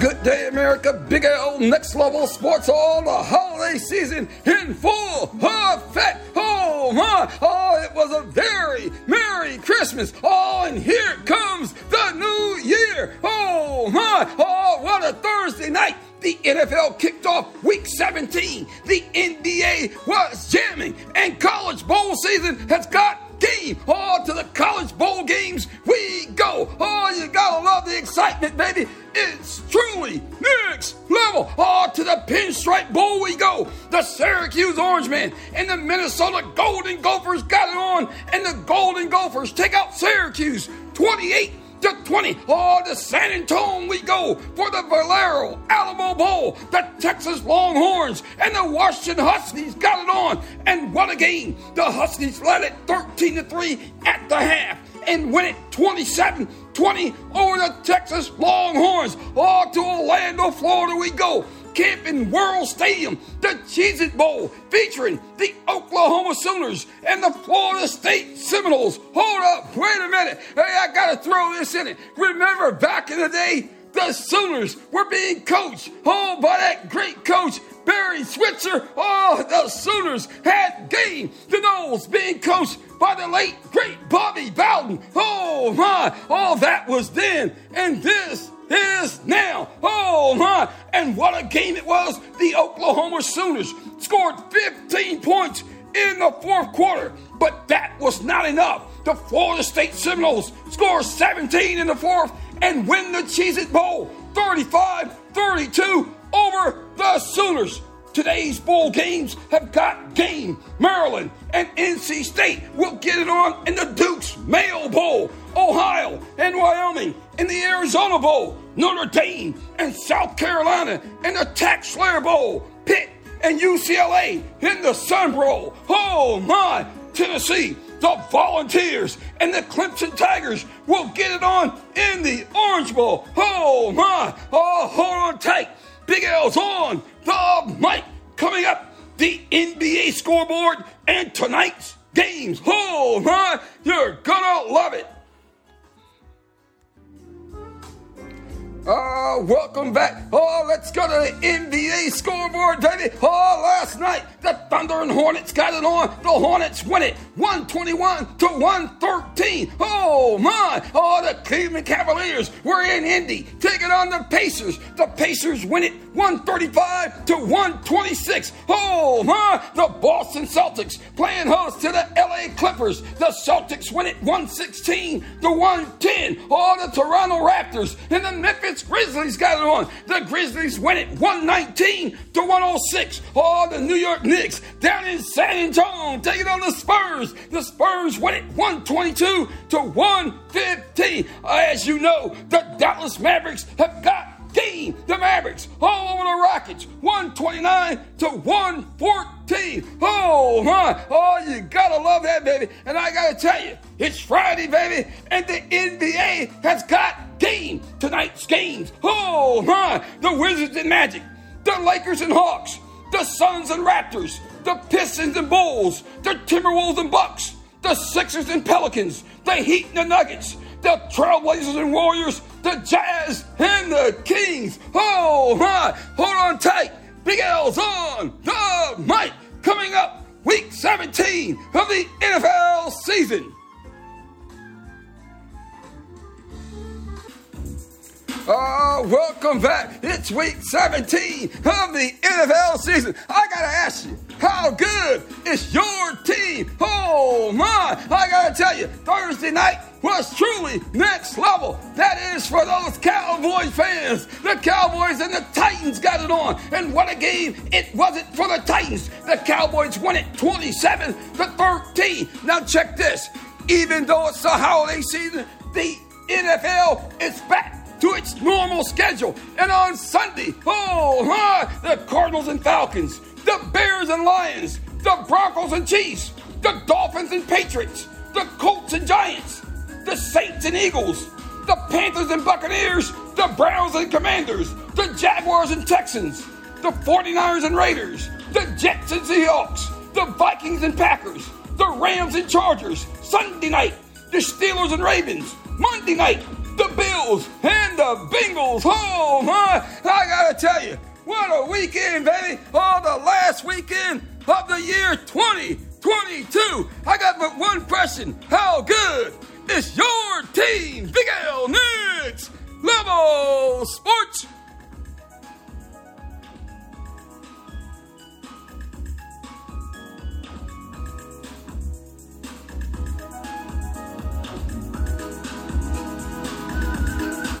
Good day, America. Big L next level sports all the holiday season in full effect. Oh my! Oh, it was a very Merry Christmas. Oh, and here comes the new year. Oh my! Oh, what a Thursday night. The NFL kicked off week 17. The NBA was jamming, and college bowl season has got game. Oh, to the college bowl games we go. Oh, you gotta love the excitement, baby. It's next level. Oh, to the Pinstripe Bowl we go. The Syracuse Orangemen and the Minnesota Golden Gophers got it on, and the Golden Gophers take out Syracuse 28 to 20. Oh, to San Antonio we go for the Valero Alamo Bowl. The Texas Longhorns and the Washington Huskies got it on. And what a game. The Huskies led it 13 to 3 at the half and win it 27 20 over the Texas Longhorns. Oh, to Orlando, Florida we go. Camping World Stadium, the Cheez It Bowl, featuring the Oklahoma Sooners and the Florida State Seminoles. Hold up, wait a minute. Hey, I gotta throw this in it. Remember back in the day, the Sooners were being coached, oh, by that great coach, Barry Switzer. Oh, the Sooners had game. The Noles being coached by the late, great Bobby Bowden. Oh, my. Oh, that was then. And this is now. Oh my! And what a game it was! The Oklahoma Sooners scored 15 points in the fourth quarter, but that was not enough. The Florida State Seminoles score 17 in the fourth and win the Cheez It Bowl 35 32 over the Sooners. Today's bowl games have got game. Maryland and NC State will get it on in the Duke's Mayo Bowl. Ohio and Wyoming in the Arizona Bowl. Notre Dame and South Carolina in the Tax Slayer Bowl. Pitt and UCLA in the Sun Bowl. Oh my! Tennessee the Volunteers and the Clemson Tigers will get it on in the Orange Bowl. Oh my! Oh, hold on tight. Big L's on the mic. Coming up, the NBA scoreboard and tonight's games. Oh my! You're gonna love it. Oh, welcome back. Oh, let's go to the NBA scoreboard, baby. Oh, last night, the Thunder and Hornets got it on. The Hornets win it 121 to 113. Oh, my. Oh, the Cleveland Cavaliers were in Indy taking on the Pacers. The Pacers win it 135 to 126. Oh, my. The Boston Celtics playing host to the LA Clippers. The Celtics win it 116 to 110. Oh, the Toronto Raptors and the Memphis Grizzlies got it on. The Grizzlies win it 119 to 106. Oh, the New York Knicks down in San Antonio taking on the Spurs. The Spurs win it 122 to 115. As you know, the Dallas Mavericks have got game. The Mavericks all over the Rockets, 129 to 114. Oh my! Oh, you gotta love that, baby. And I gotta tell you, it's Friday, baby, and the NBA has got game. Tonight's games. Oh my! The Wizards and Magic, the Lakers and Hawks, the Suns and Raptors, the Pistons and Bulls, the Timberwolves and Bucks, the Sixers and Pelicans, the Heat and the Nuggets the Trailblazers and Warriors, the Jazz and the Kings. Oh my! Hold on tight. Big L's on the mic. Coming up, week 17 of the NFL season. Oh, welcome back. It's week 17 of the NFL season. I gotta ask you, how good is your team? Oh my, I gotta tell you, Thursday night was truly next level. That is for those Cowboys fans. The Cowboys and the Titans got it on. And what a game it wasn't for the Titans. The Cowboys won it 27 to 13. Now check this. Even though it's the holiday season, the NFL is back to its normal schedule. And on Sunday, oh, huh, the Cardinals and Falcons, the Bears and Lions, the Broncos and Chiefs, the Dolphins and Patriots, the Colts and Giants, the Saints and Eagles, the Panthers and Buccaneers, the Browns and Commanders, the Jaguars and Texans, the 49ers and Raiders, the Jets and Seahawks, the Vikings and Packers, the Rams and Chargers, Sunday night, the Steelers and Ravens, Monday night, Bills and the Bengals. Oh my! I gotta tell you, what a weekend, baby! Oh, the last weekend of the year 2022. I got but one question: How good is your team? Big L Knicks, Level Sports